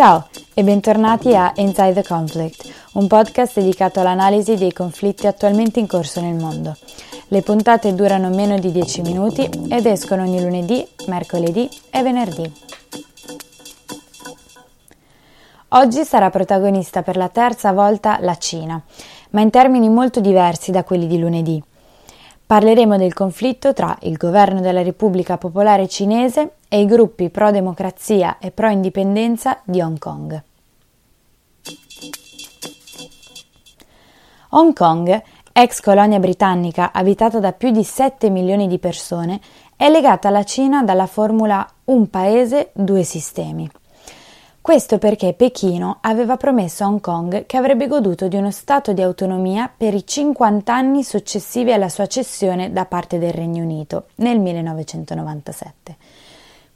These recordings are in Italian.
Ciao e bentornati a Inside the Conflict, un podcast dedicato all'analisi dei conflitti attualmente in corso nel mondo. Le puntate durano meno di 10 minuti ed escono ogni lunedì, mercoledì e venerdì. Oggi sarà protagonista per la terza volta la Cina, ma in termini molto diversi da quelli di lunedì. Parleremo del conflitto tra il governo della Repubblica Popolare Cinese e i gruppi pro-democrazia e pro-indipendenza di Hong Kong. Hong Kong, ex colonia britannica abitata da più di 7 milioni di persone, è legata alla Cina dalla formula un paese, due sistemi. Questo perché Pechino aveva promesso a Hong Kong che avrebbe goduto di uno stato di autonomia per i 50 anni successivi alla sua cessione da parte del Regno Unito nel 1997.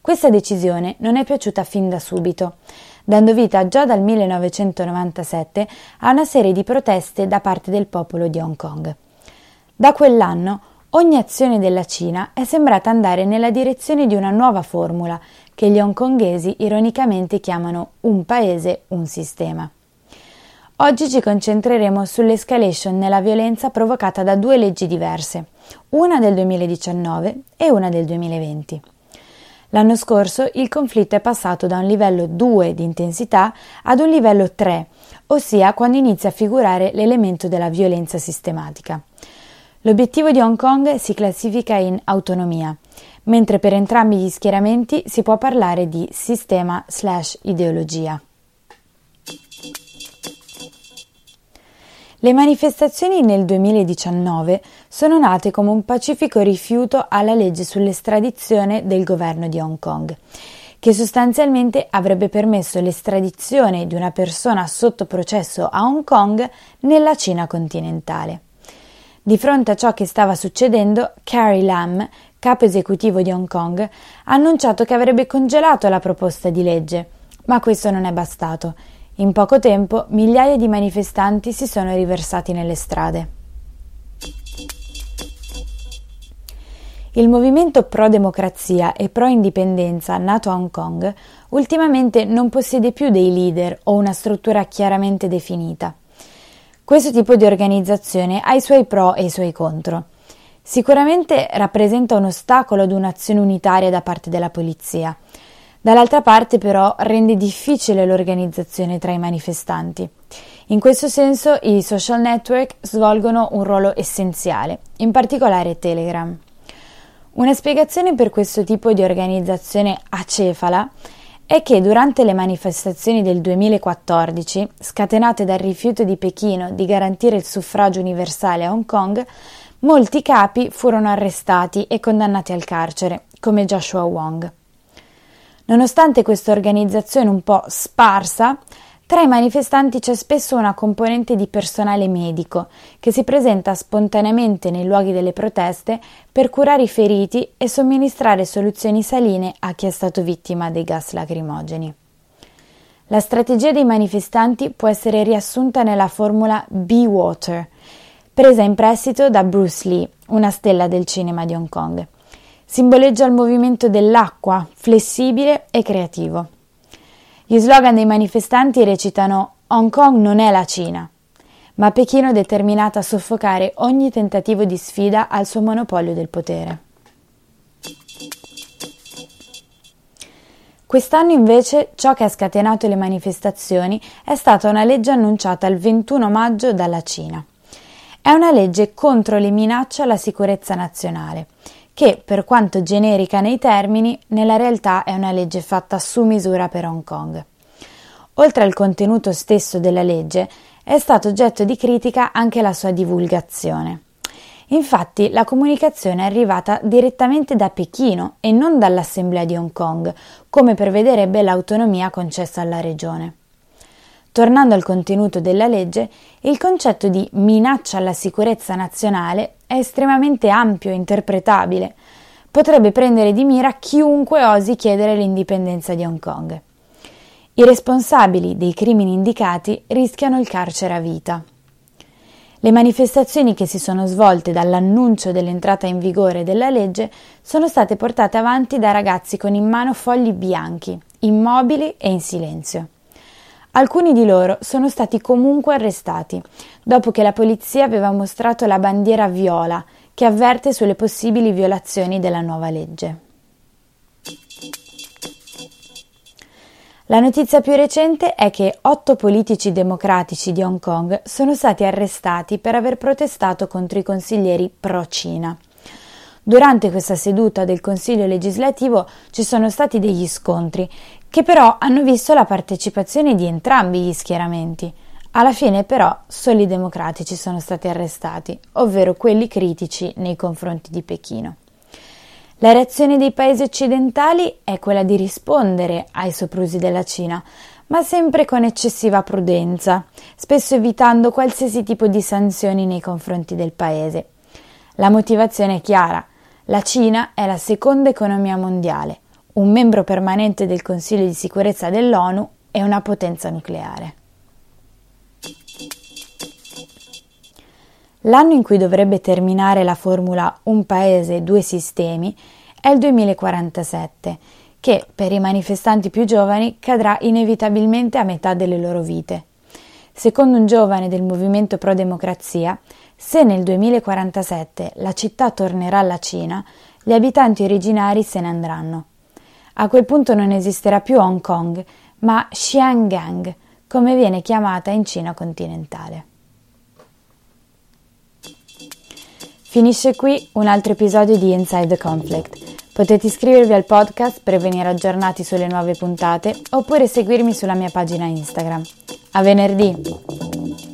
Questa decisione non è piaciuta fin da subito, dando vita già dal 1997 a una serie di proteste da parte del popolo di Hong Kong. Da quell'anno ogni azione della Cina è sembrata andare nella direzione di una nuova formula che gli hongkongesi ironicamente chiamano un paese, un sistema. Oggi ci concentreremo sull'escalation nella violenza provocata da due leggi diverse, una del 2019 e una del 2020. L'anno scorso il conflitto è passato da un livello 2 di intensità ad un livello 3, ossia quando inizia a figurare l'elemento della violenza sistematica. L'obiettivo di Hong Kong si classifica in autonomia, mentre per entrambi gli schieramenti si può parlare di sistema slash ideologia. Le manifestazioni nel 2019 sono nate come un pacifico rifiuto alla legge sull'estradizione del governo di Hong Kong, che sostanzialmente avrebbe permesso l'estradizione di una persona sotto processo a Hong Kong nella Cina continentale. Di fronte a ciò che stava succedendo, Carrie Lam, capo esecutivo di Hong Kong, ha annunciato che avrebbe congelato la proposta di legge, ma questo non è bastato. In poco tempo migliaia di manifestanti si sono riversati nelle strade. Il movimento pro-democrazia e pro-indipendenza nato a Hong Kong ultimamente non possiede più dei leader o una struttura chiaramente definita. Questo tipo di organizzazione ha i suoi pro e i suoi contro. Sicuramente rappresenta un ostacolo ad un'azione unitaria da parte della polizia. Dall'altra parte però rende difficile l'organizzazione tra i manifestanti. In questo senso i social network svolgono un ruolo essenziale, in particolare Telegram. Una spiegazione per questo tipo di organizzazione acefala è che durante le manifestazioni del 2014, scatenate dal rifiuto di Pechino di garantire il suffragio universale a Hong Kong, Molti capi furono arrestati e condannati al carcere, come Joshua Wong. Nonostante questa organizzazione un po' sparsa, tra i manifestanti c'è spesso una componente di personale medico che si presenta spontaneamente nei luoghi delle proteste per curare i feriti e somministrare soluzioni saline a chi è stato vittima dei gas lacrimogeni. La strategia dei manifestanti può essere riassunta nella formula Be Water, presa in prestito da Bruce Lee, una stella del cinema di Hong Kong. Simboleggia il movimento dell'acqua, flessibile e creativo. Gli slogan dei manifestanti recitano Hong Kong non è la Cina, ma Pechino è determinata a soffocare ogni tentativo di sfida al suo monopolio del potere. Quest'anno invece ciò che ha scatenato le manifestazioni è stata una legge annunciata il 21 maggio dalla Cina. È una legge contro le minacce alla sicurezza nazionale, che, per quanto generica nei termini, nella realtà è una legge fatta su misura per Hong Kong. Oltre al contenuto stesso della legge, è stato oggetto di critica anche la sua divulgazione. Infatti la comunicazione è arrivata direttamente da Pechino e non dall'Assemblea di Hong Kong, come prevederebbe l'autonomia concessa alla regione. Tornando al contenuto della legge, il concetto di minaccia alla sicurezza nazionale è estremamente ampio e interpretabile. Potrebbe prendere di mira chiunque osi chiedere l'indipendenza di Hong Kong. I responsabili dei crimini indicati rischiano il carcere a vita. Le manifestazioni che si sono svolte dall'annuncio dell'entrata in vigore della legge sono state portate avanti da ragazzi con in mano fogli bianchi, immobili e in silenzio. Alcuni di loro sono stati comunque arrestati, dopo che la polizia aveva mostrato la bandiera viola che avverte sulle possibili violazioni della nuova legge. La notizia più recente è che otto politici democratici di Hong Kong sono stati arrestati per aver protestato contro i consiglieri pro-Cina. Durante questa seduta del Consiglio legislativo ci sono stati degli scontri, che però hanno visto la partecipazione di entrambi gli schieramenti. Alla fine però solo i democratici sono stati arrestati, ovvero quelli critici nei confronti di Pechino. La reazione dei paesi occidentali è quella di rispondere ai soprusi della Cina, ma sempre con eccessiva prudenza, spesso evitando qualsiasi tipo di sanzioni nei confronti del paese. La motivazione è chiara. La Cina è la seconda economia mondiale, un membro permanente del Consiglio di sicurezza dell'ONU e una potenza nucleare. L'anno in cui dovrebbe terminare la formula Un paese, due sistemi è il 2047, che per i manifestanti più giovani cadrà inevitabilmente a metà delle loro vite. Secondo un giovane del movimento pro democrazia, se nel 2047 la città tornerà alla Cina, gli abitanti originari se ne andranno. A quel punto non esisterà più Hong Kong, ma Xiangang, come viene chiamata in Cina continentale. Finisce qui un altro episodio di Inside the Conflict. Potete iscrivervi al podcast per venire aggiornati sulle nuove puntate oppure seguirmi sulla mia pagina Instagram. A venerdì!